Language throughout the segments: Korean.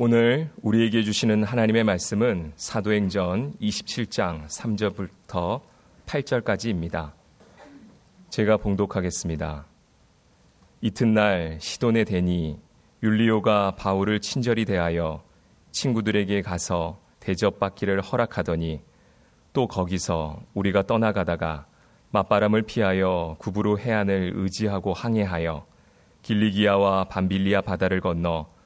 오늘 우리에게 주시는 하나님의 말씀은 사도행전 27장 3절부터 8절까지입니다. 제가 봉독하겠습니다. 이튿날 시돈에 대니 율리오가 바울을 친절히 대하여 친구들에게 가서 대접받기를 허락하더니 또 거기서 우리가 떠나가다가 맞바람을 피하여 구부로 해안을 의지하고 항해하여 길리기아와 밤빌리아 바다를 건너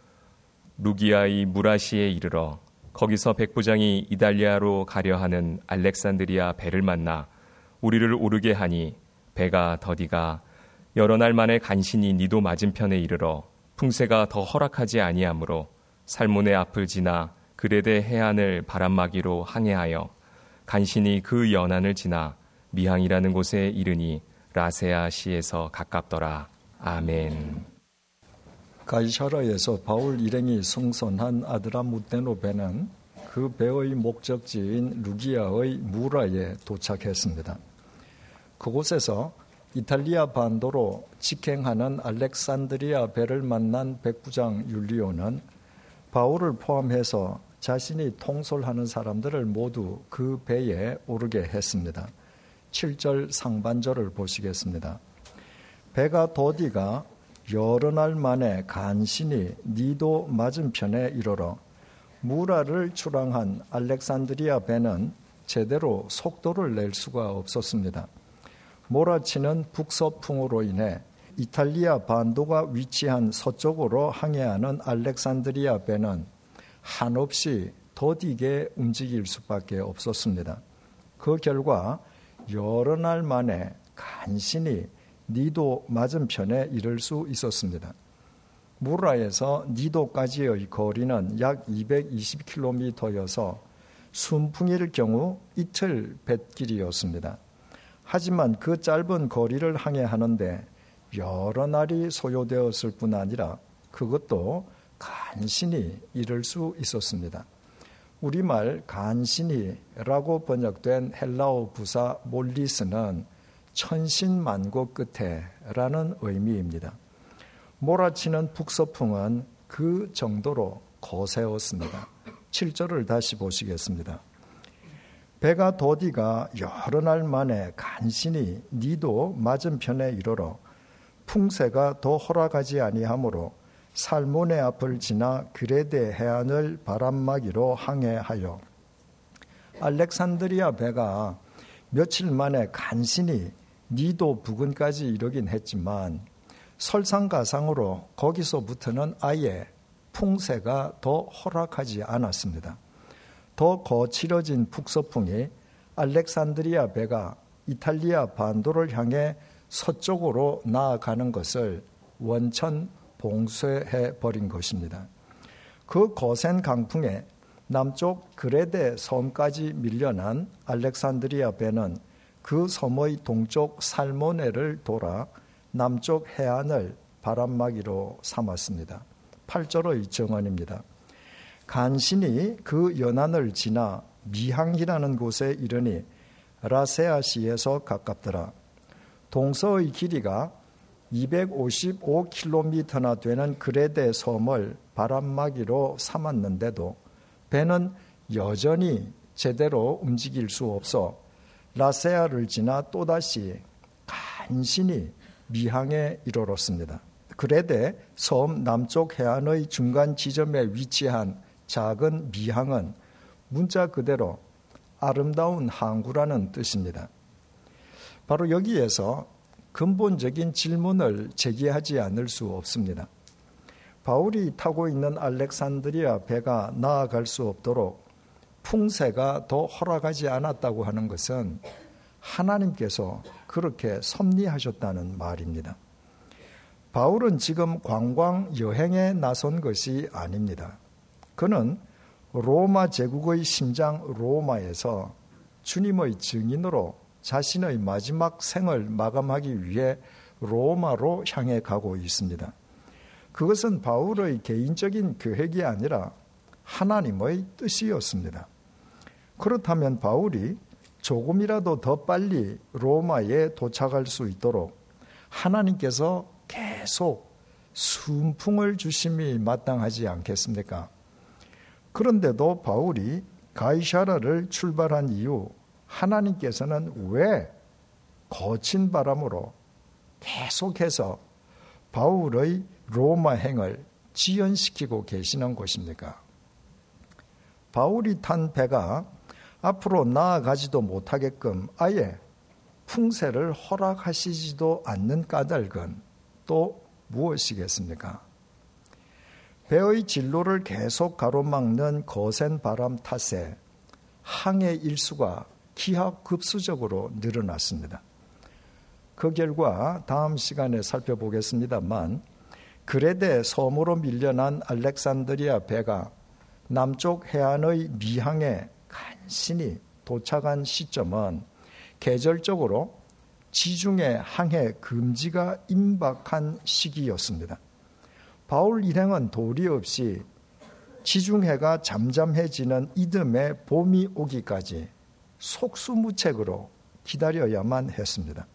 루기아의 무라시에 이르러 거기서 백부장이 이달리아로 가려 하는 알렉산드리아 배를 만나 우리를 오르게 하니 배가 더디가 여러 날 만에 간신히 니도 맞은편에 이르러 풍세가 더 허락하지 아니하므로 살몬의 앞을 지나 그레데 해안을 바람막이로 항해하여 간신히 그 연안을 지나 미항이라는 곳에 이르니 라세아 시에서 가깝더라. 아멘. 가이샤라에서 바울 일행이 승선한 아드라무테노 배는 그 배의 목적지인 루기아의 무라에 도착했습니다. 그곳에서 이탈리아 반도로 직행하는 알렉산드리아 배를 만난 백부장 율리오는 바울을 포함해서 자신이 통솔하는 사람들을 모두 그 배에 오르게 했습니다. 7절 상반절을 보시겠습니다. 배가 도디가 여러 날 만에 간신히 니도 맞은편에 이르러 무라를 출항한 알렉산드리아 배는 제대로 속도를 낼 수가 없었습니다. 몰아치는 북서풍으로 인해 이탈리아 반도가 위치한 서쪽으로 항해하는 알렉산드리아 배는 한없이 더디게 움직일 수밖에 없었습니다. 그 결과 여러 날 만에 간신히 니도 맞은편에 이를 수 있었습니다. 무라에서 니도까지의 거리는 약 220km여서 순풍일 경우 이틀 뱃길이었습니다. 하지만 그 짧은 거리를 항해하는데 여러 날이 소요되었을 뿐 아니라 그것도 간신히 이룰 수 있었습니다. 우리말 간신히라고 번역된 헬라어 부사 몰리스는 천신만고 끝에라는 의미입니다. 몰아치는 북서풍은 그 정도로 거세었습니다. 7절을 다시 보시겠습니다. 배가 도디가 여러 날 만에 간신히 니도 맞은편에 이르러 풍세가 더 허락하지 아니하므로 살몬의 앞을 지나 그레데 해안을 바람막이로 항해하여 알렉산드리아 배가 며칠 만에 간신히 니도 부근까지 이르긴 했지만 설상가상으로 거기서부터는 아예 풍세가 더 허락하지 않았습니다. 더 거칠어진 북서풍이 알렉산드리아 배가 이탈리아 반도를 향해 서쪽으로 나아가는 것을 원천 봉쇄해 버린 것입니다. 그 거센 강풍에 남쪽 그레데 섬까지 밀려난 알렉산드리아 배는 그 섬의 동쪽 살모네를 돌아 남쪽 해안을 바람막이로 삼았습니다. 8절의 정언입니다. 간신히 그 연안을 지나 미항이라는 곳에 이르니 라세아시에서 가깝더라. 동서의 길이가 255km나 되는 그레데 섬을 바람막이로 삼았는데도 배는 여전히 제대로 움직일 수 없어 라세아를 지나 또다시 간신히 미항에 이르렀습니다. 그레데 섬 남쪽 해안의 중간 지점에 위치한 작은 미항은 문자 그대로 아름다운 항구라는 뜻입니다. 바로 여기에서 근본적인 질문을 제기하지 않을 수 없습니다. 바울이 타고 있는 알렉산드리아 배가 나아갈 수 없도록 풍세가 더 허락하지 않았다고 하는 것은 하나님께서 그렇게 섭리하셨다는 말입니다. 바울은 지금 관광 여행에 나선 것이 아닙니다. 그는 로마 제국의 심장 로마에서 주님의 증인으로 자신의 마지막 생을 마감하기 위해 로마로 향해 가고 있습니다. 그것은 바울의 개인적인 계획이 아니라 하나님의 뜻이었습니다. 그렇다면 바울이 조금이라도 더 빨리 로마에 도착할 수 있도록 하나님께서 계속 순풍을 주심이 마땅하지 않겠습니까? 그런데도 바울이 가이샤라를 출발한 이후 하나님께서는 왜 거친 바람으로 계속해서 바울의 로마 행을 지연시키고 계시는 것입니까? 바울이 탄 배가 앞으로 나아가지도 못하게끔 아예 풍세를 허락하시지도 않는 까닭은 또 무엇이겠습니까? 배의 진로를 계속 가로막는 거센 바람 탓에 항해 일수가 기하급수적으로 늘어났습니다. 그 결과 다음 시간에 살펴보겠습니다만 그레데 섬으로 밀려난 알렉산드리아 배가 남쪽 해안의 미항에 간신히 도착한 시점은 계절적으로 지중해 항해 금지가 임박한 시기였습니다. 바울 일행은 도리 없이 지중해가 잠잠해지는 이듬해 봄이 오기까지 속수무책으로 기다려야만 했습니다.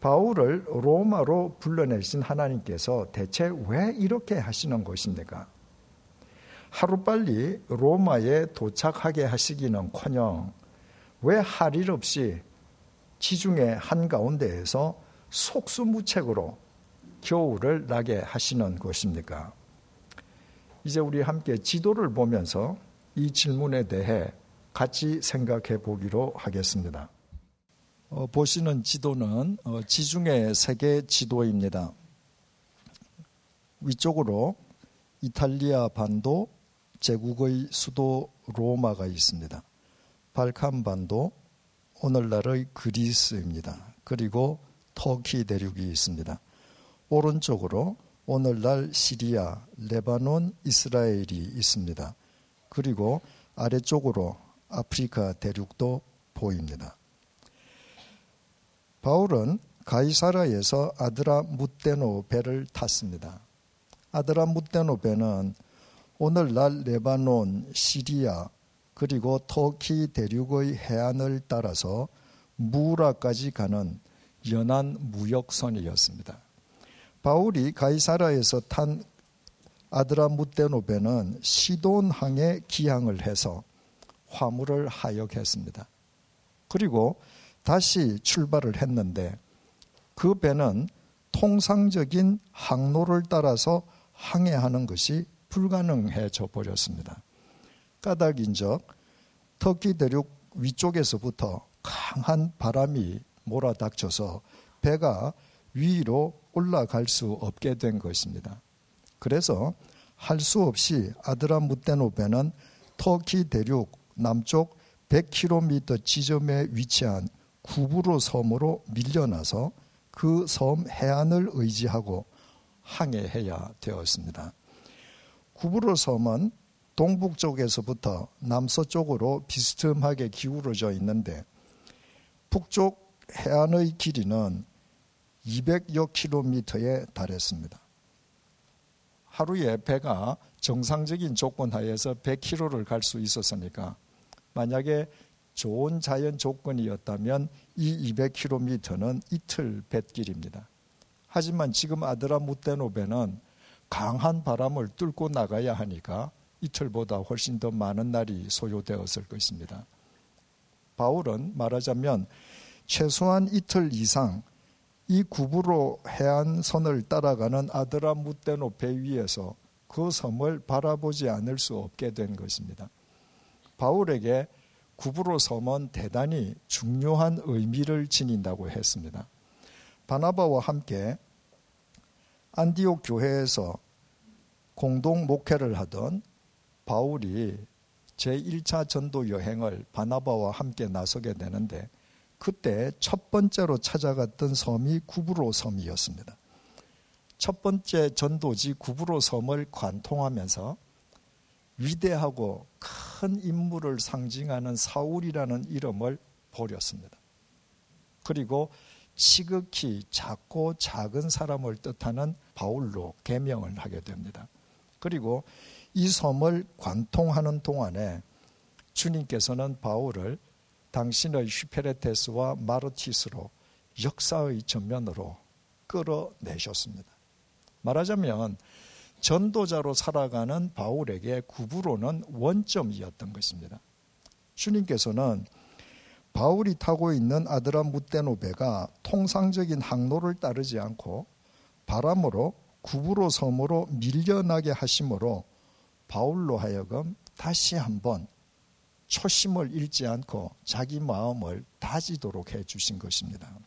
바울을 로마로 불러내신 하나님께서 대체 왜 이렇게 하시는 것입니까? 하루빨리 로마에 도착하게 하시기는 커녕 왜 할 일 없이 지중해 한가운데에서 속수무책으로 겨울을 나게 하시는 것입니까? 이제 우리 함께 지도를 보면서 이 질문에 대해 같이 생각해 보기로 하겠습니다. 어, 보시는 지도는 어, 지중해 세계 지도입니다. 위쪽으로 이탈리아 반도 제국의 수도 로마가 있습니다. 발칸 반도 오늘날의 그리스입니다. 그리고 터키 대륙이 있습니다. 오른쪽으로 오늘날 시리아, 레바논, 이스라엘이 있습니다. 그리고 아래쪽으로 아프리카 대륙도 보입니다. 바울은 가이사라에서 아드라 무테노 배를 탔습니다. 아드라 무테노 배는 오늘날 레바논, 시리아, 그리고 터키 대륙의 해안을 따라서 무라까지 가는 연안 무역선이었습니다. 바울이 가이사라에서 탄 아드라 무테노 배는 시돈항에 기항을 해서 화물을 하역했습니다. 그리고 다시 출발을 했는데 그 배는 통상적인 항로를 따라서 항해하는 것이 불가능해져 버렸습니다. 까닭인적 터키 대륙 위쪽에서부터 강한 바람이 몰아닥쳐서 배가 위로 올라갈 수 없게 된 것입니다. 그래서 할 수 없이 아드라무테노 배는 터키 대륙 남쪽 100km 지점에 위치한 구부로 섬으로 밀려나서 그 섬 해안을 의지하고 항해해야 되었습니다. 구부로 섬은 동북쪽에서부터 남서쪽으로 비스듬하게 기울어져 있는데 북쪽 해안의 길이는 200여 킬로미터에 달했습니다. 하루에 배가 정상적인 조건 하에서 100km를 갈 수 있었으니까 만약에 좋은 자연 조건이었다면 이 200km는 이틀 뱃길입니다. 하지만 지금 아드라 무테노베는 강한 바람을 뚫고 나가야 하니까 이틀보다 훨씬 더 많은 날이 소요되었을 것입니다. 바울은 말하자면 최소한 이틀 이상 이 구부로 해안선을 따라가는 아드라 무테노 배 위에서 그 섬을 바라보지 않을 수 없게 된 것입니다. 바울에게 구브로 섬은 대단히 중요한 의미를 지닌다고 했습니다. 바나바와 함께 안디옥 교회에서 공동 목회를 하던 바울이 제1차 전도 여행을 바나바와 함께 나서게 되는데 그때 첫 번째로 찾아갔던 섬이 구브로 섬이었습니다. 첫 번째 전도지 구브로 섬을 관통하면서 위대하고 큰 인물을 상징하는 사울이라는 이름을 버렸습니다. 그리고 지극히 작고 작은 사람을 뜻하는 바울로 개명을 하게 됩니다. 그리고 이 섬을 관통하는 동안에 주님께서는 바울을 당신의 슈페레테스와 마르티스로 역사의 전면으로 끌어내셨습니다. 말하자면 전도자로 살아가는 바울에게 구부로는 원점이었던 것입니다. 주님께서는 바울이 타고 있는 아드라 무테노베가 통상적인 항로를 따르지 않고 바람으로 구부로 섬으로 밀려나게 하심으로 바울로 하여금 다시 한번 초심을 잃지 않고 자기 마음을 다지도록 해 주신 것입니다.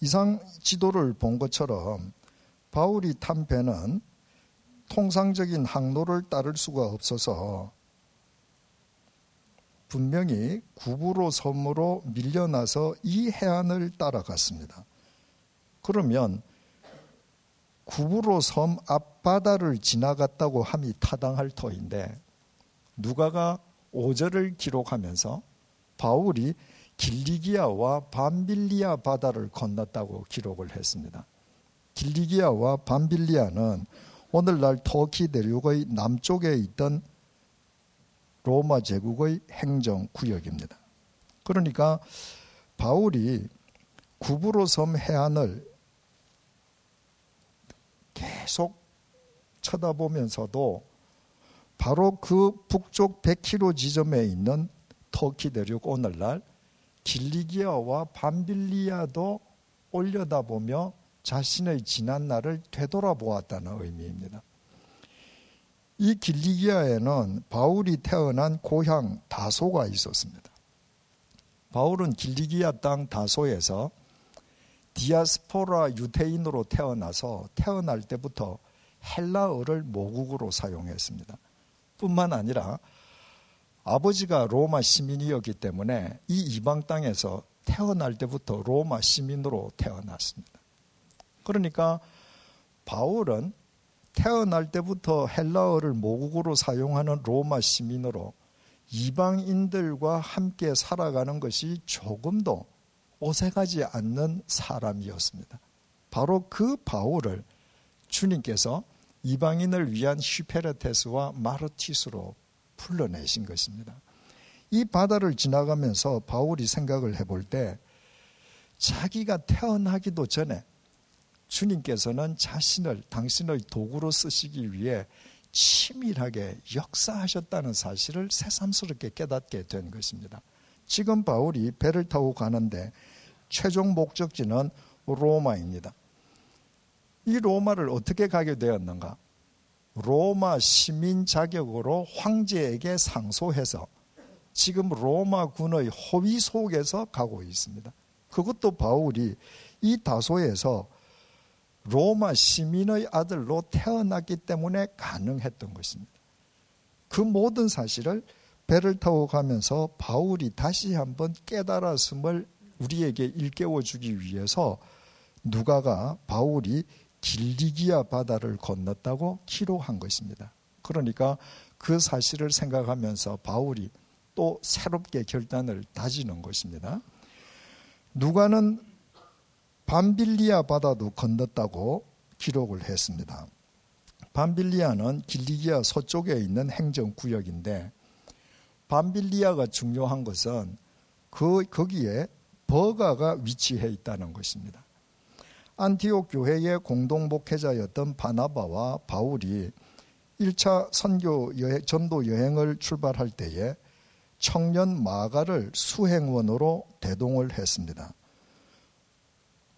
이상 지도를 본 것처럼 바울이 탄 배는 통상적인 항로를 따를 수가 없어서 분명히 구부로 섬으로 밀려나서 이 해안을 따라갔습니다. 그러면 구부로 섬 앞바다를 지나갔다고 함이 타당할 터인데 누가가 5절을 기록하면서 바울이 길리기아와 밤빌리아 바다를 건넜다고 기록을 했습니다. 길리기아와 밤빌리아는 오늘날 터키 대륙의 남쪽에 있던 로마 제국의 행정 구역입니다. 그러니까 바울이 구부로 섬 해안을 계속 쳐다보면서도 바로 그 북쪽 100km 지점에 있는 터키 대륙 오늘날 길리기아와 밤빌리아도 올려다보며 자신의 지난 날을 되돌아보았다는 의미입니다. 이 길리기아에는 바울이 태어난 고향 다소가 있었습니다. 바울은 길리기아 땅 다소에서 디아스포라 유태인으로 태어나서 태어날 때부터 헬라어를 모국으로 사용했습니다. 뿐만 아니라 아버지가 로마 시민이었기 때문에 이 이방 땅에서 태어날 때부터 로마 시민으로 태어났습니다. 그러니까 바울은 태어날 때부터 헬라어를 모국어로 사용하는 로마 시민으로 이방인들과 함께 살아가는 것이 조금도 오색하지 않는 사람이었습니다. 바로 그 바울을 주님께서 이방인을 위한 슈페르테스와 마르티스로 풀러내신 것입니다. 이 바다를 지나가면서 바울이 생각을 해볼 때 자기가 태어나기도 전에 주님께서는 자신을 당신의 도구로 쓰시기 위해 치밀하게 역사하셨다는 사실을 새삼스럽게 깨닫게 된 것입니다. 지금 바울이 배를 타고 가는데 최종 목적지는 로마입니다. 이 로마를 어떻게 가게 되었는가? 로마 시민 자격으로 황제에게 상소해서 지금 로마군의 호위 속에서 가고 있습니다. 그것도 바울이 이 다소에서 로마 시민의 아들로 태어났기 때문에 가능했던 것입니다. 그 모든 사실을 배를 타고 가면서 바울이 다시 한번 깨달았음을 우리에게 일깨워 주기 위해서 누가가 바울이 길리기아 바다를 건넜다고 기록한 것입니다. 그러니까 그 사실을 생각하면서 바울이 또 새롭게 결단을 다지는 것입니다. 누가는 밤빌리아 바다도 건넜다고 기록을 했습니다. 밤빌리아는 길리기아 서쪽에 있는 행정구역인데 밤빌리아가 중요한 것은 그 거기에 버가가 위치해 있다는 것입니다. 안티옥 교회의 공동 목회자였던 바나바와 바울이 1차 선교 여행, 전도 여행을 출발할 때에 청년 마가를 수행원으로 대동을 했습니다.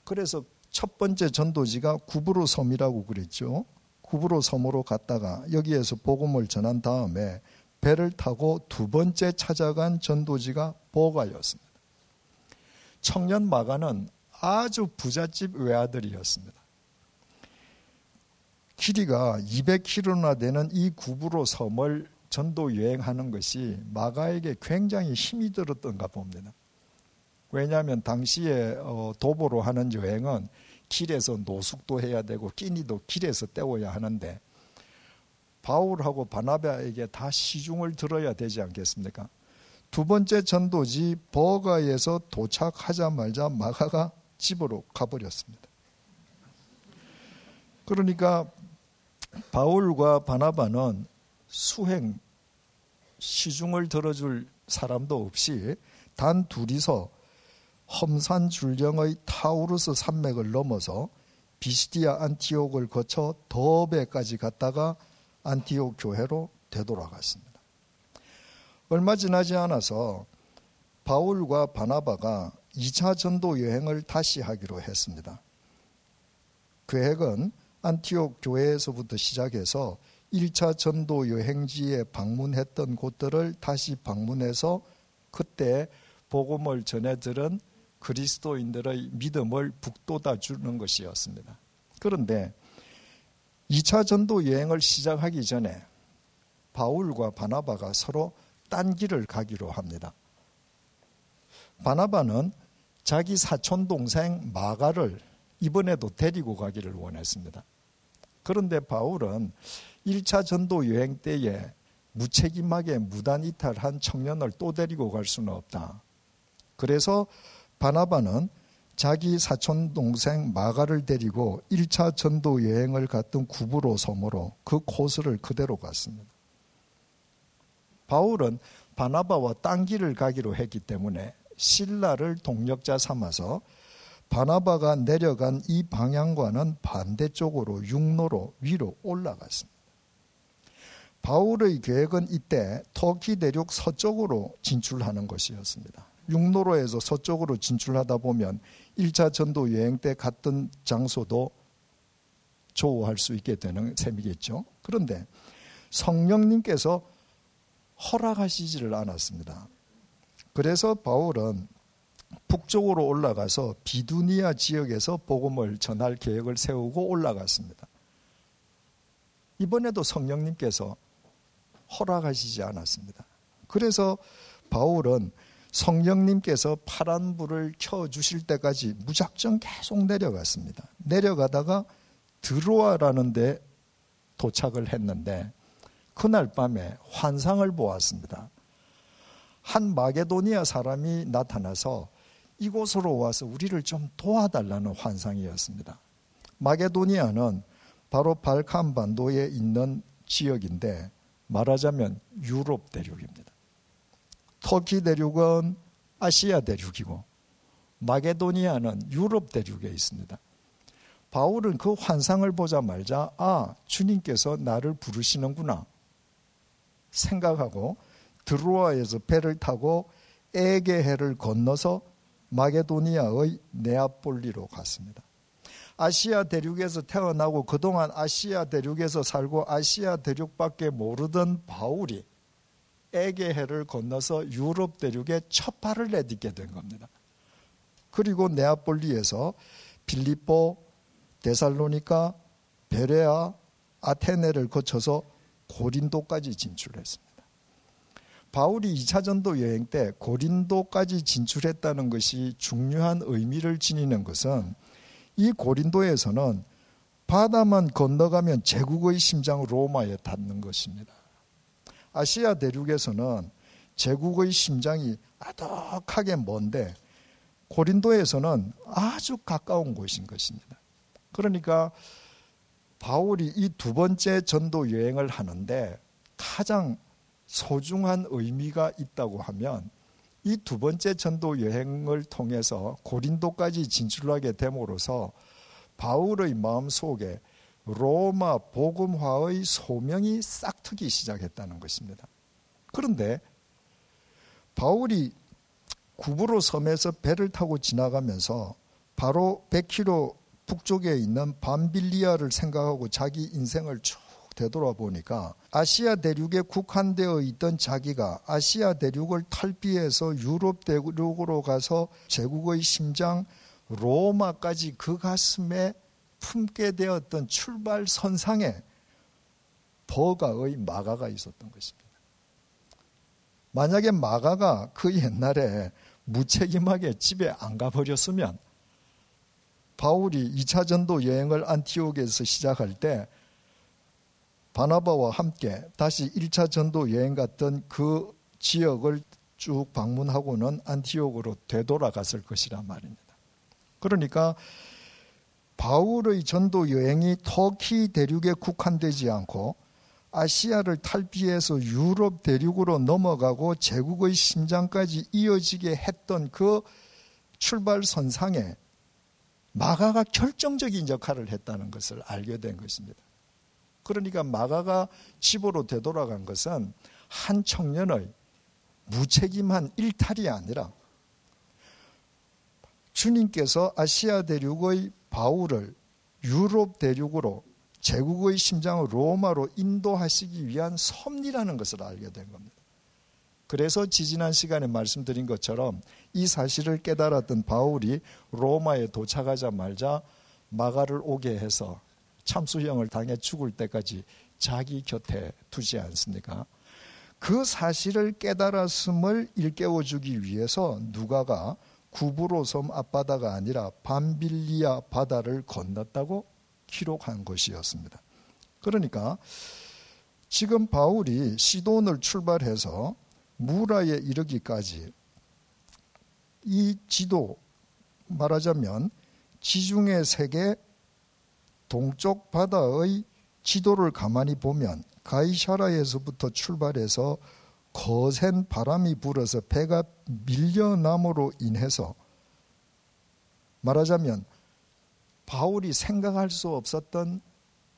그래서 첫 번째 전도지가 구브로 섬이라고 그랬죠. 구브로 섬으로 갔다가 여기에서 복음을 전한 다음에 배를 타고 두 번째 찾아간 전도지가 보가였습니다. 청년 마가는 아주 부잣집 외아들이었습니다. 길이가 200km나 되는 이 구부로 섬을 전도 여행하는 것이 마가에게 굉장히 힘이 들었던가 봅니다. 왜냐하면 당시에 어, 도보로 하는 여행은 길에서 노숙도 해야 되고 끼니도 길에서 때워야 하는데 바울하고 바나바에게 다 시중을 들어야 되지 않겠습니까? 두 번째 전도지 버가에서 도착하자마자 마가가 집으로 가버렸습니다. 그러니까 바울과 바나바는 수행 시중을 들어줄 사람도 없이 단 둘이서 험산 줄령의 타우루스 산맥을 넘어서 비시디아 안티옥을 거쳐 더베까지 갔다가 안티옥 교회로 되돌아갔습니다. 얼마 지나지 않아서 바울과 바나바가 2차 전도 여행을 다시 하기로 했습니다. 계획은 안티옥 교회에서부터 시작해서 1차 전도 여행지에 방문했던 곳들을 다시 방문해서 그때 복음을 전해 들은 그리스도인들의 믿음을 북돋아 주는 것이었습니다. 그런데 2차 전도 여행을 시작하기 전에 바울과 바나바가 서로 딴 길을 가기로 합니다. 바나바는 자기 사촌 동생 마가를 이번에도 데리고 가기를 원했습니다. 그런데 바울은 1차 전도 여행 때에 무책임하게 무단 이탈한 청년을 또 데리고 갈 수는 없다. 그래서 바나바는 자기 사촌 동생 마가를 데리고 1차 전도 여행을 갔던 구부로 섬으로 그 코스를 그대로 갔습니다. 바울은 바나바와 딴 길을 가기로 했기 때문에 신라를 동력자 삼아서 바나바가 내려간 이 방향과는 반대쪽으로 육로로 위로 올라갔습니다. 바울의 계획은 이때 터키 대륙 서쪽으로 진출하는 것이었습니다. 육로로에서 서쪽으로 진출하다 보면 1차 전도 여행 때 갔던 장소도 조우할 수 있게 되는 셈이겠죠. 그런데 성령님께서 허락하시지를 않았습니다. 그래서 바울은 북쪽으로 올라가서 비두니아 지역에서 복음을 전할 계획을 세우고 올라갔습니다. 이번에도 성령님께서 허락하시지 않았습니다. 그래서 바울은 성령님께서 파란 불을 켜 주실 때까지 무작정 계속 내려갔습니다. 내려가다가 드로아라는 데 도착을 했는데 그날 밤에 환상을 보았습니다. 한 마게도니아 사람이 나타나서 이곳으로 와서 우리를 좀 도와달라는 환상이었습니다. 마게도니아는 바로 발칸 반도에 있는 지역인데 말하자면 유럽 대륙입니다. 터키 대륙은 아시아 대륙이고 마게도니아는 유럽 대륙에 있습니다. 바울은 그 환상을 보자말자 아 주님께서 나를 부르시는구나 생각하고 드로아에서 배를 타고 에게해를 건너서 마게도니아의 네아폴리로 갔습니다. 아시아 대륙에서 태어나고 그동안 아시아 대륙에서 살고 아시아 대륙밖에 모르던 바울이 에게해를 건너서 유럽 대륙에 첫 발을 내딛게 된 겁니다. 그리고 네아폴리에서 빌리포, 데살로니카, 베레아, 아테네를 거쳐서 고린도까지 진출했습니다. 바울이 2차 전도 여행 때 고린도까지 진출했다는 것이 중요한 의미를 지니는 것은 이 고린도에서는 바다만 건너가면 제국의 심장 로마에 닿는 것입니다. 아시아 대륙에서는 제국의 심장이 아득하게 먼데 고린도에서는 아주 가까운 곳인 것입니다. 그러니까 바울이 이 두 번째 전도 여행을 하는데 가장 소중한 의미가 있다고 하면 이 두 번째 전도 여행을 통해서 고린도까지 진출하게 됨으로써 바울의 마음 속에 로마 복음화의 소명이 싹트기 시작했다는 것입니다. 그런데 바울이 구부로 섬에서 배를 타고 지나가면서 바로 100km 북쪽에 있는 밤빌리아를 생각하고 자기 인생을 쭉 되돌아보니까 아시아 대륙에 국한되어 있던 자기가 아시아 대륙을 탈피해서 유럽 대륙으로 가서 제국의 심장 로마까지 그 가슴에 품게 되었던 출발 선상에 버가의 마가가 있었던 것입니다. 만약에 마가가 그 옛날에 무책임하게 집에 안 가버렸으면 바울이 2차 전도 여행을 안티옥에서 시작할 때 바나바와 함께 다시 1차 전도 여행 갔던 그 지역을 쭉 방문하고는 안티옥으로 되돌아갔을 것이란 말입니다. 그러니까 바울의 전도 여행이 터키 대륙에 국한되지 않고 아시아를 탈피해서 유럽 대륙으로 넘어가고 제국의 심장까지 이어지게 했던 그 출발선상에 마가가 결정적인 역할을 했다는 것을 알게 된 것입니다. 그러니까 마가가 집으로 되돌아간 것은 한 청년의 무책임한 일탈이 아니라 주님께서 아시아 대륙의 바울을 유럽 대륙으로 제국의 심장을 로마로 인도하시기 위한 섭리라는 것을 알게 된 겁니다. 그래서 지지난 시간에 말씀드린 것처럼 이 사실을 깨달았던 바울이 로마에 도착하자마자 마가를 오게 해서 참수형을 당해 죽을 때까지 자기 곁에 두지 않습니까? 그 사실을 깨달았음을 일깨워 주기 위해서 누가가 구브로 섬 앞바다가 아니라 밤빌리아 바다를 건넜다고 기록한 것이었습니다. 그러니까 지금 바울이 시돈을 출발해서 무라에 이르기까지 이 지도 말하자면 지중해 세계 동쪽 바다의 지도를 가만히 보면 가이샤라에서부터 출발해서 거센 바람이 불어서 배가 밀려남으로 인해서 말하자면 바울이 생각할 수 없었던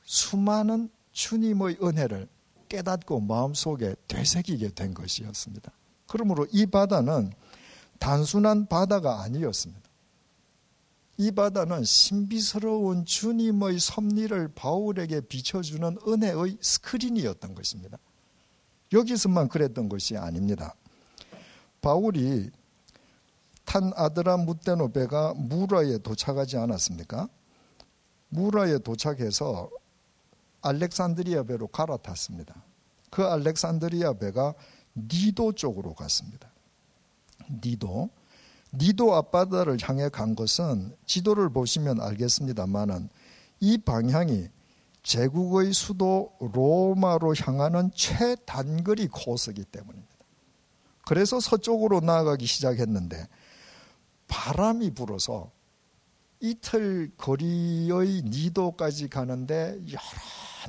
수많은 주님의 은혜를 깨닫고 마음속에 되새기게 된 것이었습니다. 그러므로 이 바다는 단순한 바다가 아니었습니다. 이 바다는 신비스러운 주님의 섭리를 바울에게 비춰주는 은혜의 스크린이었던 것입니다. 여기서만 그랬던 것이 아닙니다. 바울이 탄 아드라 무테노 배가 무라에 도착하지 않았습니까? 무라에 도착해서 알렉산드리아 배로 갈아탔습니다. 그 알렉산드리아 배가 니도 쪽으로 갔습니다. 니도. 니도 앞바다를 향해 간 것은 지도를 보시면 알겠습니다만은 이 방향이 제국의 수도 로마로 향하는 최단거리 코스이기 때문입니다. 그래서 서쪽으로 나아가기 시작했는데 바람이 불어서 이틀 거리의 니도까지 가는데 여러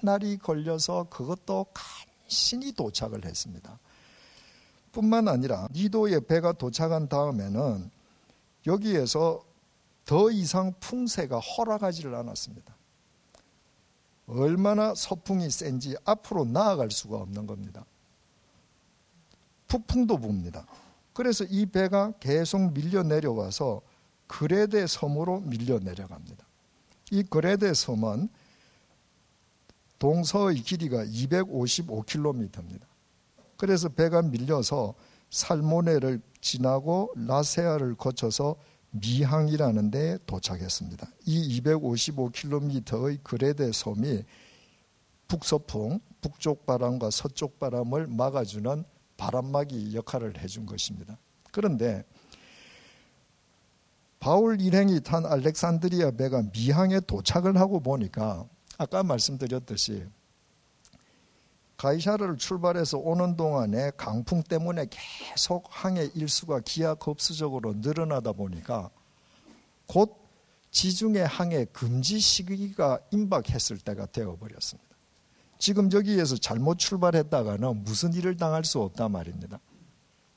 날이 걸려서 그것도 간신히 도착을 했습니다. 뿐만 아니라 니도에 배가 도착한 다음에는 여기에서 더 이상 풍세가 허락하지를 않았습니다. 얼마나 서풍이 센지 앞으로 나아갈 수가 없는 겁니다. 북풍도 붑니다. 그래서 이 배가 계속 밀려 내려와서 그레데 섬으로 밀려 내려갑니다. 이 그레데 섬은 동서의 길이가 255km입니다. 그래서 배가 밀려서 살모네를 지나고 라세아를 거쳐서 미항이라는 데 도착했습니다. 이 255km의 그레데 섬이 북서풍, 북쪽 바람과 서쪽 바람을 막아주는 바람막이 역할을 해준 것입니다. 그런데 바울 일행이 탄 알렉산드리아 배가 미항에 도착을 하고 보니까 아까 말씀드렸듯이 가이샤르를 출발해서 오는 동안에 강풍 때문에 계속 항해 일수가 기하급수적으로 늘어나다 보니까 곧 지중해 항해 금지 시기가 임박했을 때가 되어버렸습니다. 지금 여기에서 잘못 출발했다가는 무슨 일을 당할 수 없단 말입니다.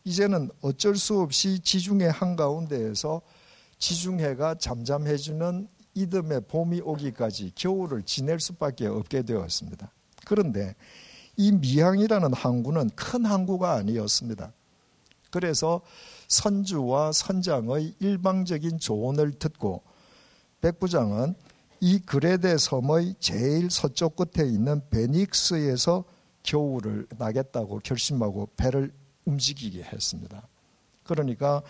이제는 어쩔 수 없이 지중해 한가운데에서 지중해가 잠잠해주는 이듬해 봄이 오기까지 겨울을 지낼 수밖에 없게 되었습니다. 그런데 이 미항이라는 항구는 큰 항구가 아니었습니다. 그래서 선주와 선장의 일방적인 조언을 듣고 백부장은 이 그레데 섬의 제일 서쪽 끝에 있는 베닉스에서 겨울을 나겠다고 결심하고 배를 움직이게 했습니다. 그러니까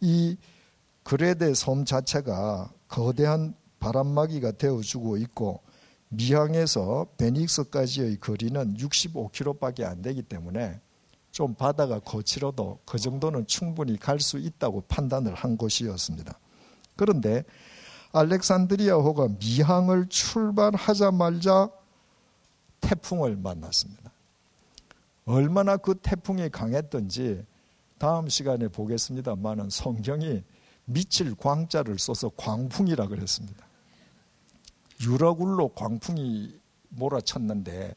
이 그레데 섬 자체가 거대한 바람막이가 되어주고 있고 미항에서 베닉스까지의 거리는 65km밖에 안 되기 때문에 좀 바다가 거칠어도 그 정도는 충분히 갈 수 있다고 판단을 한 것이었습니다. 그런데 알렉산드리아호가 미항을 출발하자마자 태풍을 만났습니다. 얼마나 그 태풍이 강했던지 다음 시간에 보겠습니다만은 성경이 미칠 광자를 써서 광풍이라 그랬습니다. 유라굴로 광풍이 몰아쳤는데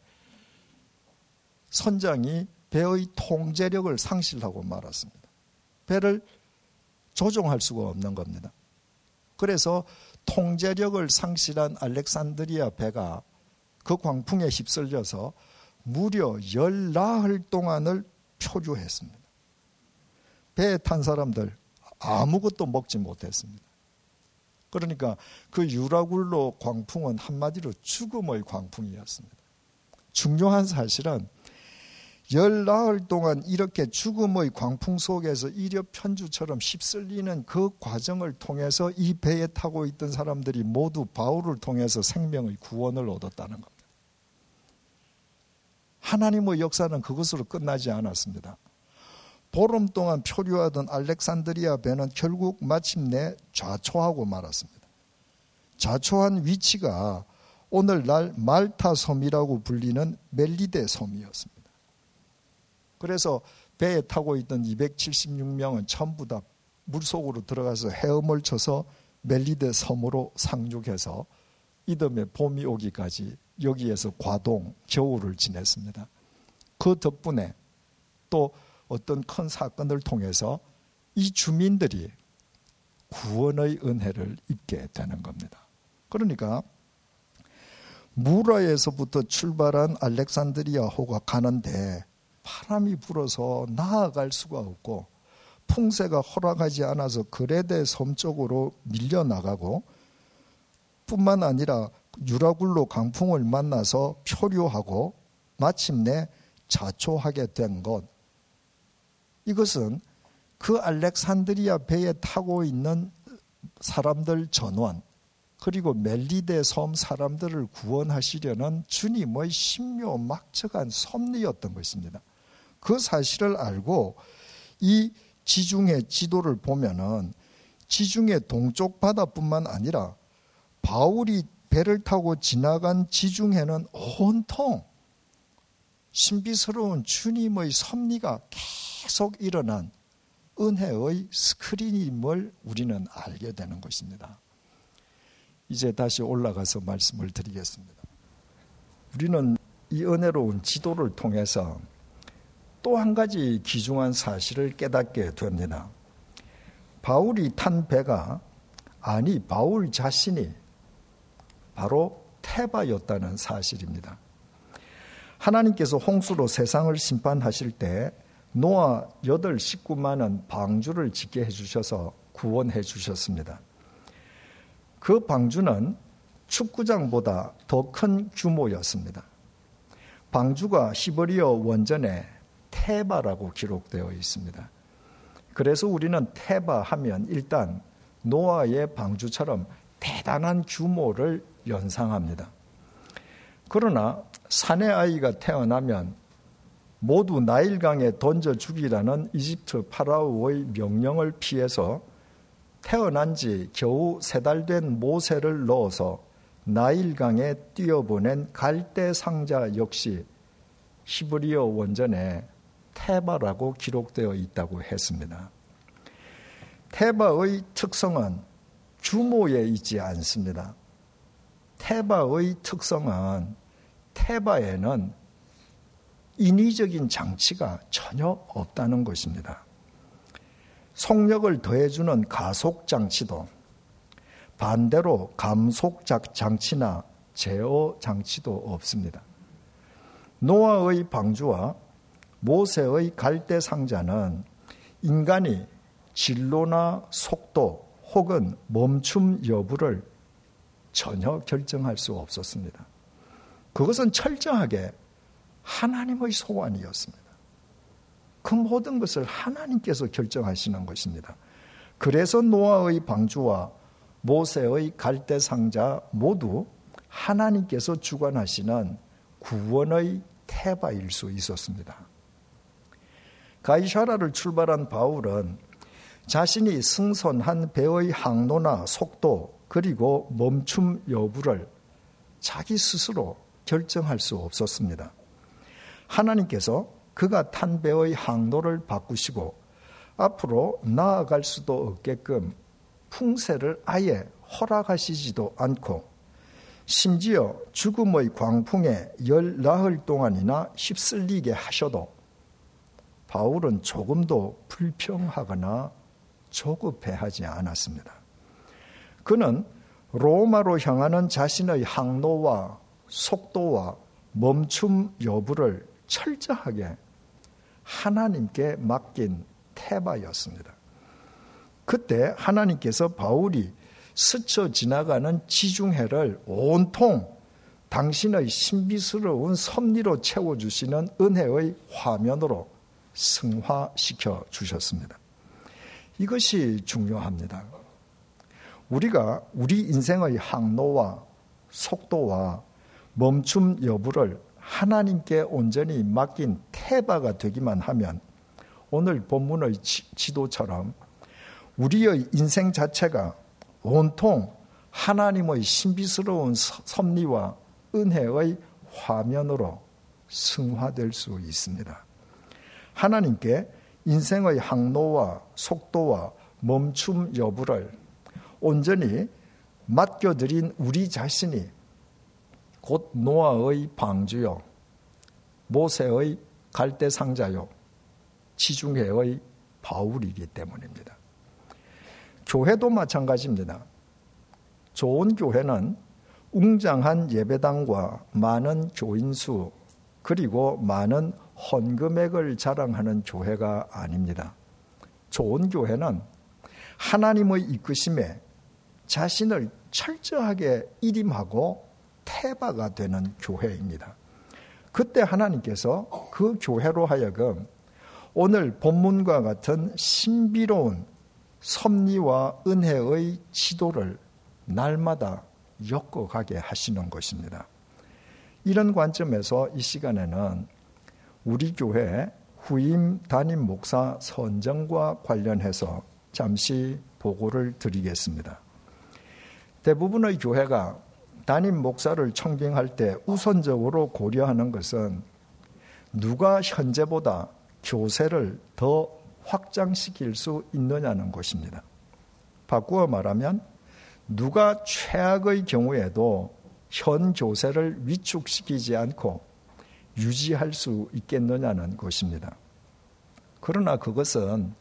선장이 배의 통제력을 상실하고 말았습니다. 배를 조종할 수가 없는 겁니다. 그래서 통제력을 상실한 알렉산드리아 배가 그 광풍에 휩쓸려서 무려 열 나흘 동안을 표류했습니다. 배에 탄 사람들 아무것도 먹지 못했습니다. 그러니까 그 유라굴로 광풍은 한마디로 죽음의 광풍이었습니다. 중요한 사실은 열 나흘 동안 이렇게 죽음의 광풍 속에서 이력 편주처럼 휩쓸리는 그 과정을 통해서 이 배에 타고 있던 사람들이 모두 바울을 통해서 생명의 구원을 얻었다는 겁니다. 하나님의 역사는 그것으로 끝나지 않았습니다. 보름 동안 표류하던 알렉산드리아 배는 결국 마침내 좌초하고 말았습니다. 좌초한 위치가 오늘날 말타 섬이라고 불리는 멜리데 섬이었습니다. 그래서 배에 타고 있던 276명은 전부 다 물속으로 들어가서 헤엄을 쳐서 멜리데 섬으로 상륙해서 이듬해 봄이 오기까지 여기에서 과동 겨울을 지냈습니다. 그 덕분에 또 어떤 큰 사건을 통해서 이 주민들이 구원의 은혜를 입게 되는 겁니다. 그러니까 무라에서부터 출발한 알렉산드리아호가 가는데 바람이 불어서 나아갈 수가 없고 풍세가 허락하지 않아서 그레데 섬 쪽으로 밀려나가고 뿐만 아니라 유라굴로 강풍을 만나서 표류하고 마침내 자초하게 된 것. 이것은 그 알렉산드리아 배에 타고 있는 사람들 전원, 그리고 멜리데 섬 사람들을 구원하시려는 주님의 신묘 막측한 섭리였던 것입니다. 그 사실을 알고 이 지중해 지도를 보면은 지중해 동쪽 바다뿐만 아니라 바울이 배를 타고 지나간 지중해는 온통 신비스러운 주님의 섭리가 계속 일어난 은혜의 스크린임을 우리는 알게 되는 것입니다. 이제 다시 올라가서 말씀을 드리겠습니다. 우리는 이 은혜로운 지도를 통해서 또 한 가지 귀중한 사실을 깨닫게 됩니다. 바울이 탄 배가 아니 바울 자신이 바로 테바였다는 사실입니다. 하나님께서 홍수로 세상을 심판하실 때 노아 여덟 식구만은 방주를 짓게 해주셔서 구원해 주셨습니다. 그 방주는 축구장보다 더 큰 규모였습니다. 방주가 시버리어 원전에 테바라고 기록되어 있습니다. 그래서 우리는 테바 하면 일단 노아의 방주처럼 대단한 규모를 연상합니다. 그러나 사내 아이가 태어나면 모두 나일강에 던져 죽이라는 이집트 파라오의 명령을 피해서 태어난 지 겨우 세 달 된 모세를 넣어서 나일강에 뛰어보낸 갈대 상자 역시 히브리어 원전에 테바라고 기록되어 있다고 했습니다. 테바의 특성은 규모에 있지 않습니다. 테바의 특성은 테바에는 인위적인 장치가 전혀 없다는 것입니다. 속력을 더해주는 가속 장치도 반대로 감속 장치나 제어 장치도 없습니다. 노아의 방주와 모세의 갈대 상자는 인간이 진로나 속도 혹은 멈춤 여부를 전혀 결정할 수 없었습니다. 그것은 철저하게 하나님의 소관이었습니다. 그 모든 것을 하나님께서 결정하시는 것입니다. 그래서 노아의 방주와 모세의 갈대 상자 모두 하나님께서 주관하시는 구원의 태바일 수 있었습니다. 가이샤라를 출발한 바울은 자신이 승선한 배의 항로나 속도 그리고 멈춤 여부를 자기 스스로 결정할 수 없었습니다. 하나님께서 그가 탄 배의 항로를 바꾸시고 앞으로 나아갈 수도 없게끔 풍세를 아예 허락하시지도 않고 심지어 죽음의 광풍에 열 나흘 동안이나 휩쓸리게 하셔도 바울은 조금도 불평하거나 조급해하지 않았습니다. 그는 로마로 향하는 자신의 항로와 속도와 멈춤 여부를 철저하게 하나님께 맡긴 태바였습니다. 그때 하나님께서 바울이 스쳐 지나가는 지중해를 온통 당신의 신비스러운 섭리로 채워주시는 은혜의 화면으로 승화시켜 주셨습니다. 이것이 중요합니다. 우리가 우리 인생의 항로와 속도와 멈춤 여부를 하나님께 온전히 맡긴 태바가 되기만 하면 오늘 본문의 지도처럼 우리의 인생 자체가 온통 하나님의 신비스러운 섭리와 은혜의 화면으로 승화될 수 있습니다. 하나님께 인생의 항로와 속도와 멈춤 여부를 온전히 맡겨드린 우리 자신이 곧 노아의 방주요, 모세의 갈대 상자요, 지중해의 바울이기 때문입니다. 교회도 마찬가지입니다. 좋은 교회는 웅장한 예배당과 많은 교인수 그리고 많은 헌금액을 자랑하는 교회가 아닙니다. 좋은 교회는 하나님의 이끄심에 자신을 철저하게 일임하고 태바가 되는 교회입니다. 그때 하나님께서 그 교회로 하여금 오늘 본문과 같은 신비로운 섭리와 은혜의 지도를 날마다 엮어가게 하시는 것입니다. 이런 관점에서 이 시간에는 우리 교회 후임 담임 목사 선정과 관련해서 잠시 보고를 드리겠습니다. 대부분의 교회가 담임 목사를 청빙할 때 우선적으로 고려하는 것은 누가 현재보다 교세를 더 확장시킬 수 있느냐는 것입니다. 바꾸어 말하면 누가 최악의 경우에도 현 교세를 위축시키지 않고 유지할 수 있겠느냐는 것입니다. 그러나 그것은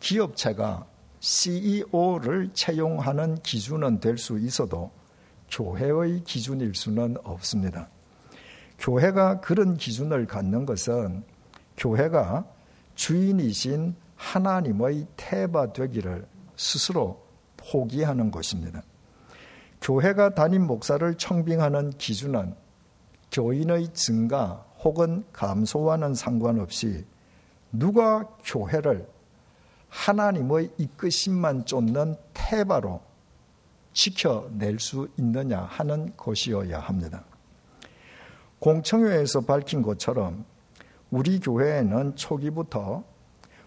기업체가 CEO를 채용하는 기준은 될 수 있어도 교회의 기준일 수는 없습니다. 교회가 그런 기준을 갖는 것은 교회가 주인이신 하나님의 태바 되기를 스스로 포기하는 것입니다. 교회가 담임 목사를 청빙하는 기준은 교인의 증가 혹은 감소와는 상관없이 누가 교회를 하나님의 이끄심만 쫓는 태바로 지켜낼 수 있느냐 하는 것이어야 합니다. 공청회에서 밝힌 것처럼 우리 교회에는 초기부터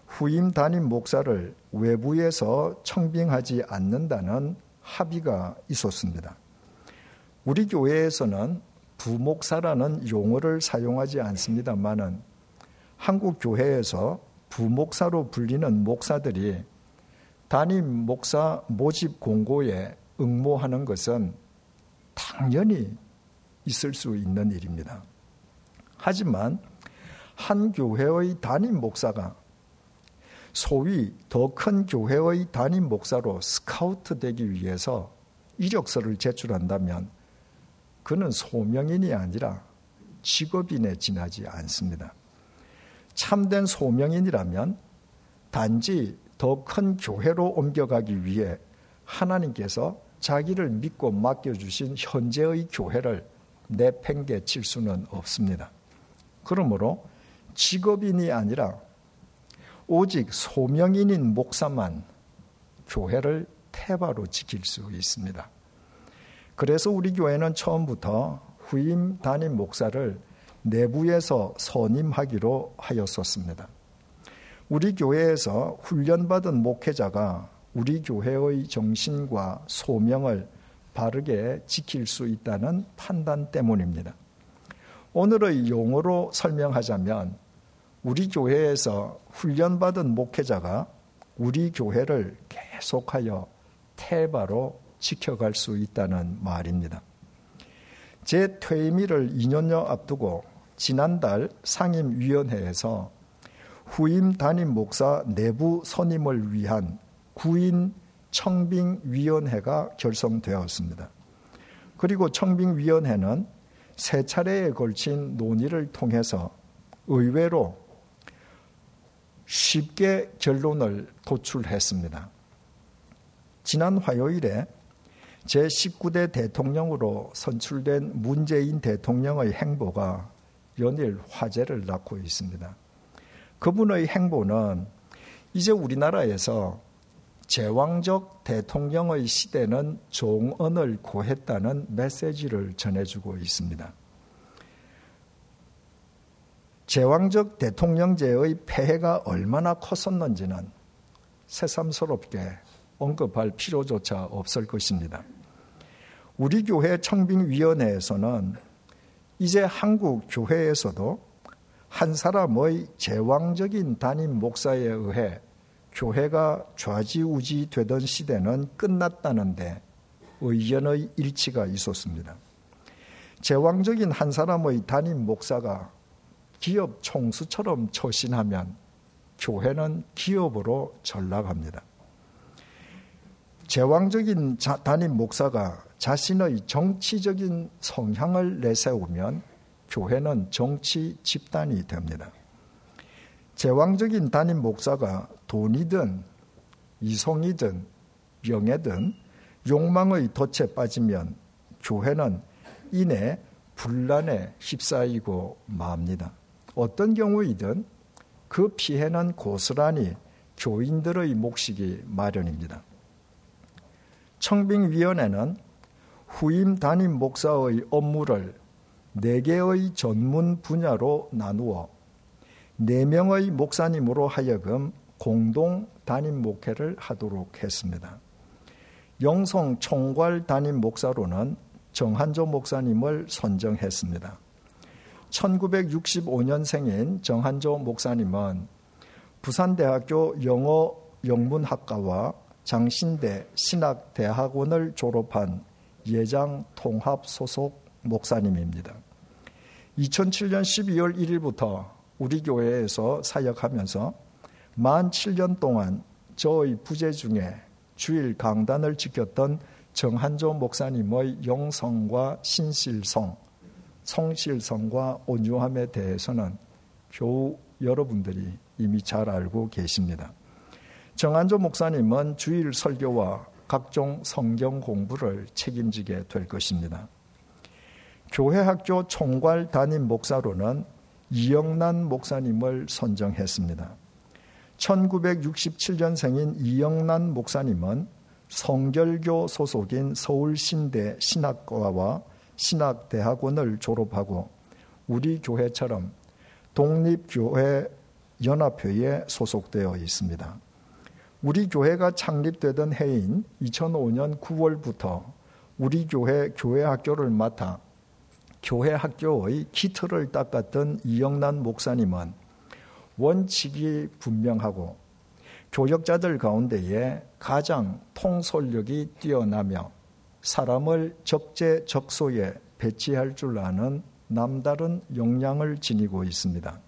후임 담임 목사를 외부에서 청빙하지 않는다는 합의가 있었습니다. 우리 교회에서는 부목사라는 용어를 사용하지 않습니다만은 한국 교회에서 부목사로 불리는 목사들이 담임 목사 모집 공고에 응모하는 것은 당연히 있을 수 있는 일입니다. 하지만 한 교회의 담임 목사가 소위 더 큰 교회의 담임 목사로 스카우트 되기 위해서 이력서를 제출한다면 그는 소명인이 아니라 직업인에 지나지 않습니다. 참된 소명인이라면 단지 더 큰 교회로 옮겨가기 위해 하나님께서 자기를 믿고 맡겨주신 현재의 교회를 내팽개칠 수는 없습니다. 그러므로 직업인이 아니라 오직 소명인인 목사만 교회를 태바로 지킬 수 있습니다. 그래서 우리 교회는 처음부터 후임 담임 목사를 내부에서 선임하기로 하였었습니다. 우리 교회에서 훈련받은 목회자가 우리 교회의 정신과 소명을 바르게 지킬 수 있다는 판단 때문입니다. 오늘의 용어로 설명하자면 우리 교회에서 훈련받은 목회자가 우리 교회를 계속하여 태바로 지켜갈 수 있다는 말입니다. 제 퇴임일을 2년여 앞두고 지난달 상임위원회에서 후임 담임 목사 내부 선임을 위한 구인 청빙위원회가 결성되었습니다. 그리고 청빙위원회는 세 차례에 걸친 논의를 통해서 의외로 쉽게 결론을 도출했습니다. 지난 화요일에 제19대 대통령으로 선출된 문재인 대통령의 행보가 연일 화제를 낳고 있습니다. 그분의 행보는 이제 우리나라에서 제왕적 대통령의 시대는 종언을 고했다는 메시지를 전해주고 있습니다. 제왕적 대통령제의 폐해가 얼마나 컸었는지는 새삼스럽게 언급할 필요조차 없을 것입니다. 우리 교회 청빙위원회에서는 이제 한국 교회에서도 한 사람의 제왕적인 담임 목사에 의해 교회가 좌지우지 되던 시대는 끝났다는데 의견의 일치가 있었습니다. 제왕적인 한 사람의 담임 목사가 기업 총수처럼 처신하면 교회는 기업으로 전락합니다. 제왕적인 담임 목사가 자신의 정치적인 성향을 내세우면 교회는 정치 집단이 됩니다. 제왕적인 담임 목사가 돈이든 이성이든 명예든 욕망의 덫에 빠지면 교회는 이내 분란에 휩싸이고 맙니다. 어떤 경우이든 그 피해는 고스란히 교인들의 몫이기 마련입니다. 청빙위원회는 후임 담임 목사의 업무를 4개의 전문 분야로 나누어 4명의 목사님으로 하여금 공동 담임 목회를 하도록 했습니다. 영성 총괄 담임 목사로는 정한조 목사님을 선정했습니다. 1965년생인 정한조 목사님은 부산대학교 영어 영문학과와 장신대 신학대학원을 졸업한 예장 통합 소속 목사님입니다. 2007년 12월 1일부터 우리 교회에서 사역하면서 만 7년 동안 저의 부재 중에 주일 강단을 지켰던 정한조 목사님의 영성과 신실성, 성실성과 온유함에 대해서는 교우 여러분들이 이미 잘 알고 계십니다. 정한조 목사님은 주일 설교와 각종 성경 공부를 책임지게 될 것입니다. 교회 학교 총괄 담임 목사로는 이영란 목사님을 선정했습니다. 1967년생인 이영란 목사님은 성결교 소속인 서울신대 신학과와 신학대학원을 졸업하고 우리 교회처럼 독립교회 연합회에 소속되어 있습니다. 우리 교회가 창립되던 해인 2005년 9월부터 우리 교회 교회 학교를 맡아 교회 학교의 기틀을 닦았던 이영란 목사님은 원칙이 분명하고 교역자들 가운데에 가장 통솔력이 뛰어나며 사람을 적재적소에 배치할 줄 아는 남다른 역량을 지니고 있습니다.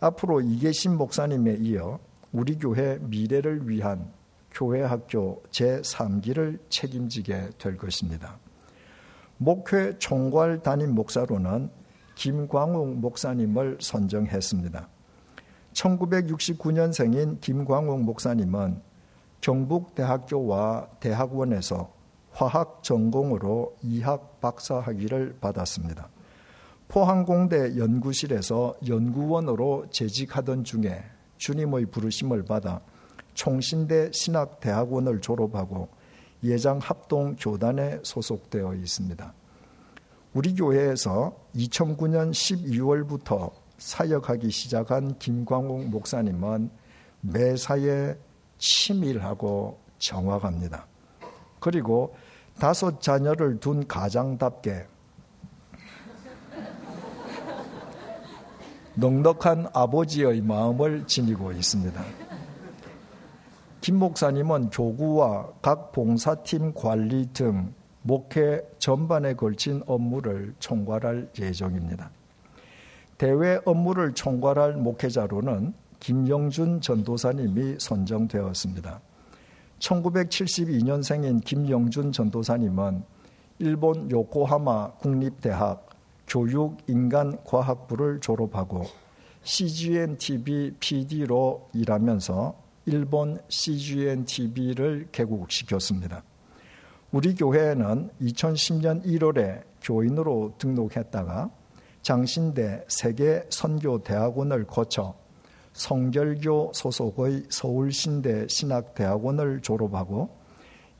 앞으로 이계신 목사님에 이어 우리 교회 미래를 위한 교회 학교 제3기를 책임지게 될 것입니다. 목회 총괄 담임 목사로는 김광욱 목사님을 선정했습니다. 1969년생인 김광욱 목사님은 경북대학교와 대학원에서 화학 전공으로 이학 박사 학위를 받았습니다. 포항공대 연구실에서 연구원으로 재직하던 중에 주님의 부르심을 받아 총신대 신학대학원을 졸업하고 예장 합동 교단에 소속되어 있습니다. 우리 교회에서 2009년 12월부터 사역하기 시작한 김광욱 목사님은 매사에 치밀하고 정확합니다. 그리고 다섯 자녀를 둔 가장답게 넉넉한 아버지의 마음을 지니고 있습니다. 김 목사님은 교구와 각 봉사팀 관리 등 목회 전반에 걸친 업무를 총괄할 예정입니다. 대외 업무를 총괄할 목회자로는 김영준 전도사님이 선정되었습니다. 1972년생인 김영준 전도사님은 일본 요코하마 국립대학 교육인간과학부를 졸업하고 CGN TV PD로 일하면서 일본 CGN TV를 개국시켰습니다. 우리 교회에는 2010년 1월에 교인으로 등록했다가 장신대 세계 선교 대학원을 거쳐 성결교 소속의 서울신대 신학대학원을 졸업하고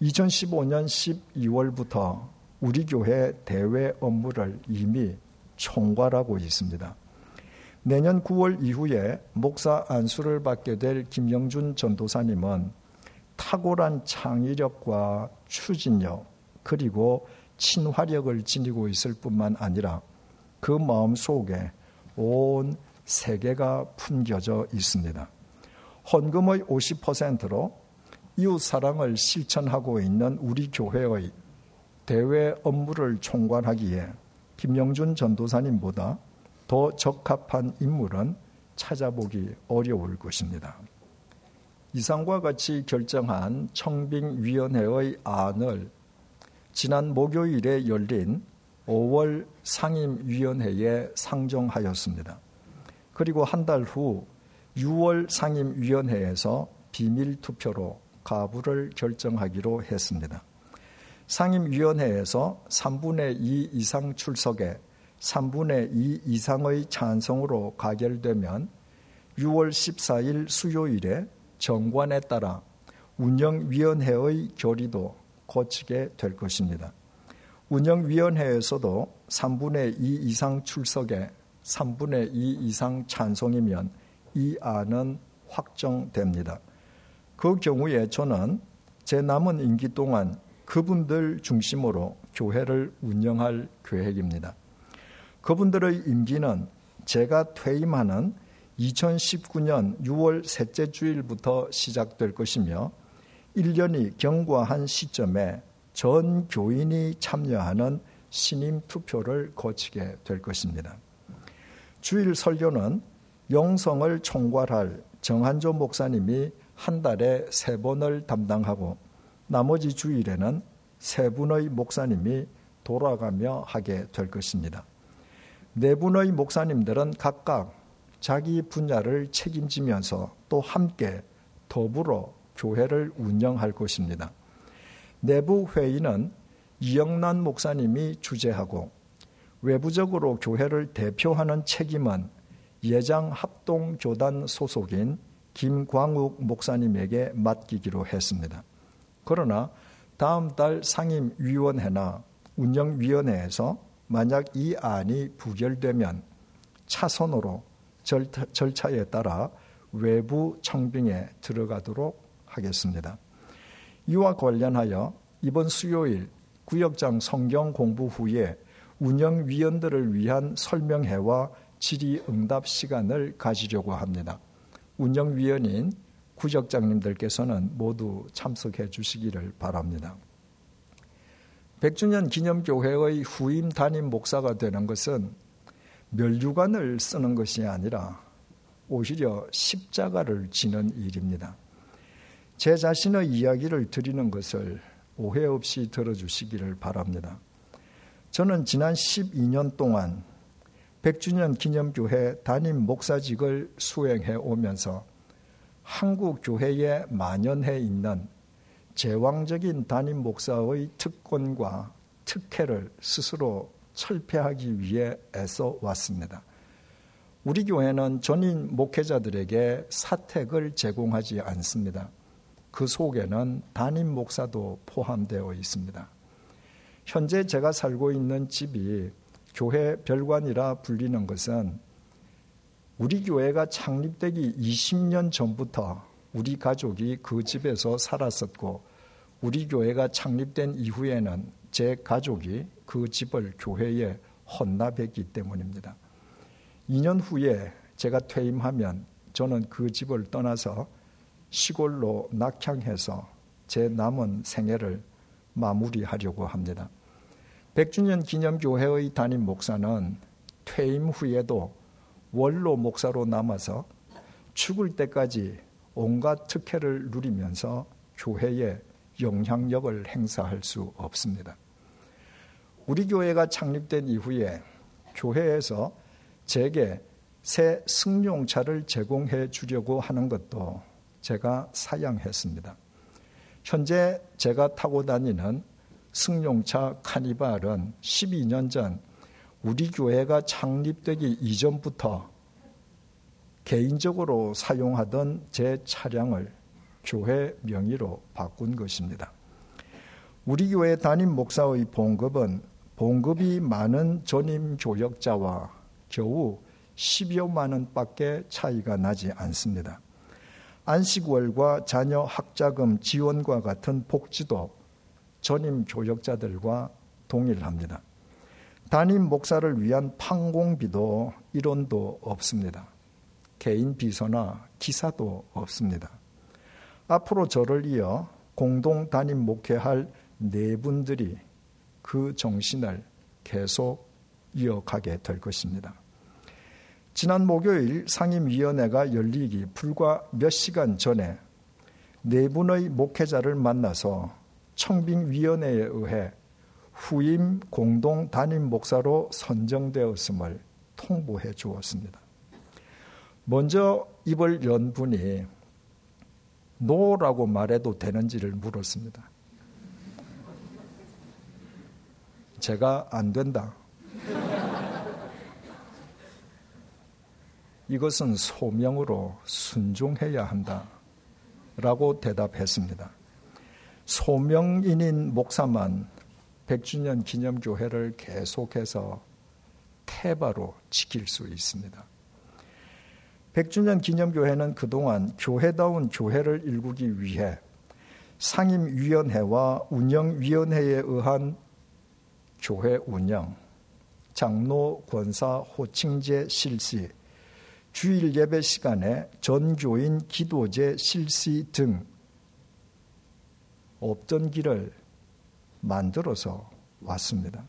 2015년 12월부터 우리 교회 대외 업무를 이미 총괄하고 있습니다. 내년 9월 이후에 목사 안수를 받게 될 김영준 전도사님은 탁월한 창의력과 추진력 그리고 친화력을 지니고 있을 뿐만 아니라 그 마음 속에 온 세계가 품겨져 있습니다. 헌금의 50%로 이웃 사랑을 실천하고 있는 우리 교회의 대외 업무를 총괄하기에 김영준 전도사님보다 더 적합한 인물은 찾아보기 어려울 것입니다. 이상과 같이 결정한 청빙위원회의 안을 지난 목요일에 열린 5월 상임위원회에 상정하였습니다. 그리고 한 달 후 6월 상임위원회에서 비밀 투표로 가부를 결정하기로 했습니다. 상임위원회에서 3분의 2 이상 출석에 3분의 2 이상의 찬성으로 가결되면 6월 14일 수요일에 정관에 따라 운영위원회의 결의도 거치게 될 것입니다. 운영위원회에서도 3분의 2 이상 출석에 3분의 2 이상 찬성이면 이 안은 확정됩니다. 그 경우에 저는 제 남은 임기 동안 그분들 중심으로 교회를 운영할 계획입니다. 그분들의 임기는 제가 퇴임하는 2019년 6월 셋째 주일부터 시작될 것이며 1년이 경과한 시점에 전 교인이 참여하는 신임 투표를 거치게 될 것입니다. 주일 설교는 영성을 총괄할 정한조 목사님이 한 달에 세 번을 담당하고 나머지 주일에는 세 분의 목사님이 돌아가며 하게 될 것입니다. 네 분의 목사님들은 각각 자기 분야를 책임지면서 또 함께 더불어 교회를 운영할 것입니다. 내부 회의는 이영란 목사님이 주재하고 외부적으로 교회를 대표하는 책임은 예장 합동교단 소속인 김광욱 목사님에게 맡기기로 했습니다. 그러나 다음 달 상임위원회나 운영위원회에서 만약 이 안이 부결되면 차선으로 절차에 따라 외부 청빙에 들어가도록 하겠습니다. 이와 관련하여 이번 수요일 구역장 성경 공부 후에 운영위원들을 위한 설명회와 질의응답 시간을 가지려고 합니다. 운영위원인 구역장님들께서는 모두 참석해 주시기를 바랍니다. 100주년 기념교회의 후임 담임 목사가 되는 것은 멸류관을 쓰는 것이 아니라 오히려 십자가를 지는 일입니다. 제 자신의 이야기를 드리는 것을 오해 없이 들어주시기를 바랍니다. 저는 지난 12년 동안 100주년 기념교회 담임 목사직을 수행해 오면서 한국 교회에 만연해 있는 제왕적인 담임 목사의 특권과 특혜를 스스로 철폐하기 위해 애써 왔습니다. 우리 교회는 전임 목회자들에게 사택을 제공하지 않습니다. 그 속에는 담임 목사도 포함되어 있습니다. 현재 제가 살고 있는 집이 교회 별관이라 불리는 것은 우리 교회가 창립되기 20년 전부터 우리 가족이 그 집에서 살았었고 우리 교회가 창립된 이후에는 제 가족이 그 집을 교회에 헌납했기 때문입니다. 2년 후에 제가 퇴임하면 저는 그 집을 떠나서 시골로 낙향해서 제 남은 생애를 마무리하려고 합니다. 100주년 기념교회의 담임 목사는 퇴임 후에도 원로 목사로 남아서 죽을 때까지 온갖 특혜를 누리면서 교회에 영향력을 행사할 수 없습니다. 우리 교회가 창립된 이후에 교회에서 제게 새 승용차를 제공해 주려고 하는 것도 제가 사양했습니다. 현재 제가 타고 다니는 승용차 카니발은 12년 전 우리 교회가 창립되기 이전부터 개인적으로 사용하던 제 차량을 교회 명의로 바꾼 것입니다. 우리 교회 담임 목사의 봉급은 봉급이 많은 전임 교역자와 겨우 10여만 원밖에 차이가 나지 않습니다. 안식월과 자녀 학자금 지원과 같은 복지도 전임 교역자들과 동일합니다. 담임 목사를 위한 판공비도 일원도 없습니다. 개인 비서나 기사도 없습니다. 앞으로 저를 이어 공동 담임 목회할 네 분들이 그 정신을 계속 이어가게 될 것입니다. 지난 목요일 상임위원회가 열리기 불과 몇 시간 전에 네 분의 목회자를 만나서 청빙위원회에 의해 후임 공동 담임 목사로 선정되었음을 통보해 주었습니다. 먼저 입을 연 분이 노라고 말해도 되는지를 물었습니다. 제가 안 된다. 이것은 소명으로 순종해야 한다. 라고 대답했습니다. 소명인인 목사만 100주년 기념교회를 계속해서 태바로 지킬 수 있습니다. 100주년 기념교회는 그동안 교회다운 교회를 일구기 위해 상임위원회와 운영위원회에 의한 교회 운영, 장로 권사 호칭제 실시, 주일 예배 시간에 전교인 기도제 실시 등 없던 길을 만들어서 왔습니다.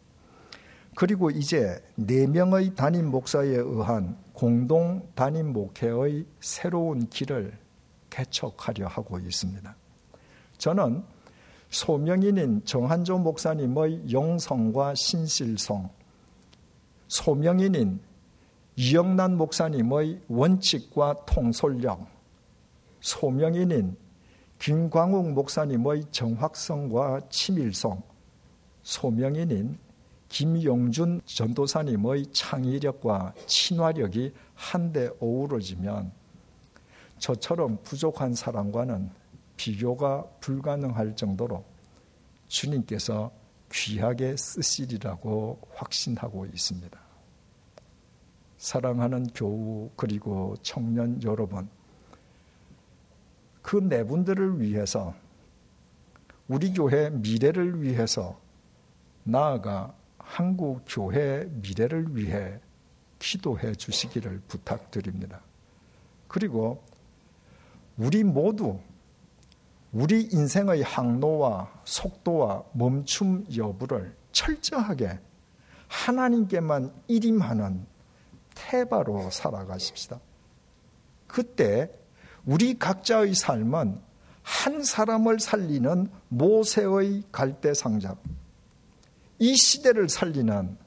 그리고 이제 네 명의 담임 목사에 의한 공동 담임 목회의 새로운 길을 개척하려 하고 있습니다. 저는 소명인인 정한조 목사님의 영성과 신실성, 소명인인 이영란 목사님의 원칙과 통솔력, 소명인인 김광욱 목사님의 정확성과 치밀성, 소명인인 김용준 전도사님의 창의력과 친화력이 한데 어우러지면 저처럼 부족한 사람과는 비교가 불가능할 정도로 주님께서 귀하게 쓰시리라고 확신하고 있습니다. 사랑하는 교우 그리고 청년 여러분, 그네 분들을 위해서 우리 교회 미래를 위해서 나아가 한국 교회 미래를 위해 기도해 주시기를 부탁드립니다. 그리고 우리 모두 우리 인생의 항로와 속도와 멈춤 여부를 철저하게 하나님께만 일임하는 태바로 살아가십시다. 그때 우리 각자의 삶은 한 사람을 살리는 모세의 갈대상자, 이 시대를 살리는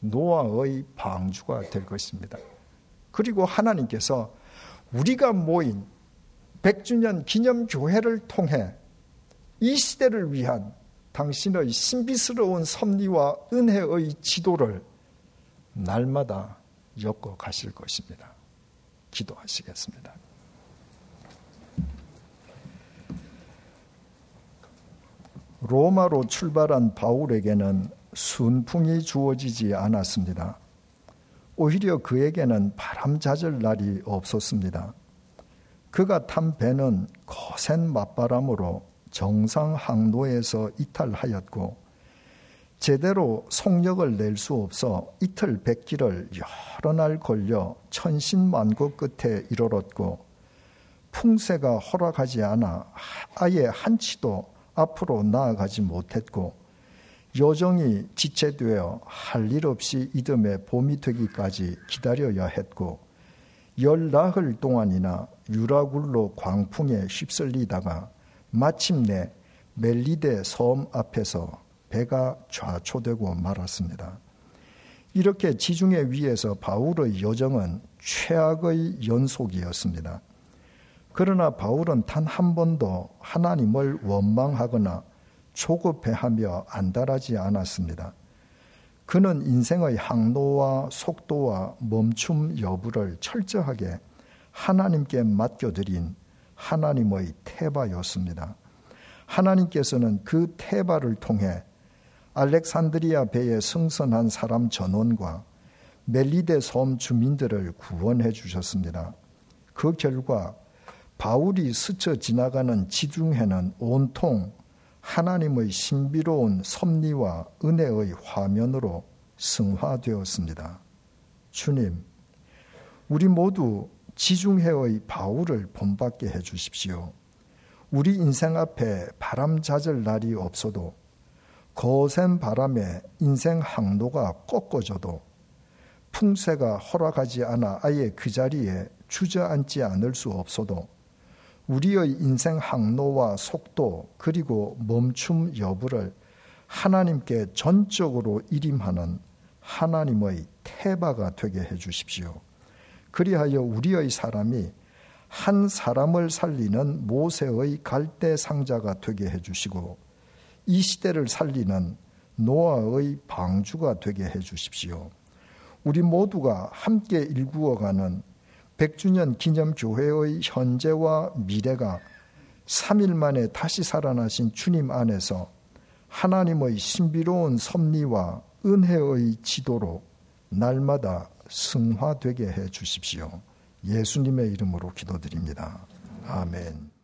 노아의 방주가 될 것입니다. 그리고 하나님께서 우리가 모인 100주년 기념교회를 통해 이 시대를 위한 당신의 신비스러운 섭리와 은혜의 지도를 날마다 엮어 가실 것입니다. 기도하시겠습니다. 로마로 출발한 바울에게는 순풍이 주어지지 않았습니다. 오히려 그에게는 바람 잦을 날이 없었습니다. 그가 탄 배는 거센 맞바람으로 정상 항로에서 이탈하였고 제대로 속력을 낼 수 없어 이틀 백기를 여러 날 걸려 천신만고 끝에 이르렀고 풍세가 허락하지 않아 아예 한치도 앞으로 나아가지 못했고 여정이 지체되어 할 일 없이 이듬해 봄이 되기까지 기다려야 했고 열 나흘 동안이나 유라굴로 광풍에 휩쓸리다가 마침내 멜리데 섬 앞에서 배가 좌초되고 말았습니다. 이렇게 지중해 위에서 바울의 여정은 최악의 연속이었습니다. 그러나 바울은 단 한 번도 하나님을 원망하거나 조급해하며 안달하지 않았습니다. 그는 인생의 항로와 속도와 멈춤 여부를 철저하게 하나님께 맡겨드린 하나님의 태바였습니다. 하나님께서는 그 태바를 통해 알렉산드리아 배에 승선한 사람 전원과 멜리데 섬 주민들을 구원해 주셨습니다. 그 결과 바울이 스쳐 지나가는 지중해는 온통 하나님의 신비로운 섭리와 은혜의 화면으로 승화되었습니다. 주님, 우리 모두 지중해의 바울을 본받게 해 주십시오. 우리 인생 앞에 바람 잦을 날이 없어도 거센 바람에 인생 항로가 꺾어져도 풍세가 허락하지 않아 아예 그 자리에 주저앉지 않을 수 없어도 우리의 인생 항로와 속도 그리고 멈춤 여부를 하나님께 전적으로 일임하는 하나님의 태바가 되게 해 주십시오. 그리하여 우리의 사람이 한 사람을 살리는 모세의 갈대 상자가 되게 해 주시고 이 시대를 살리는 노아의 방주가 되게 해 주십시오. 우리 모두가 함께 일구어가는 100주년 기념교회의 현재와 미래가 3일 만에 다시 살아나신 주님 안에서 하나님의 신비로운 섭리와 은혜의 지도로 날마다 승화되게 해 주십시오. 예수님의 이름으로 기도드립니다. 아멘.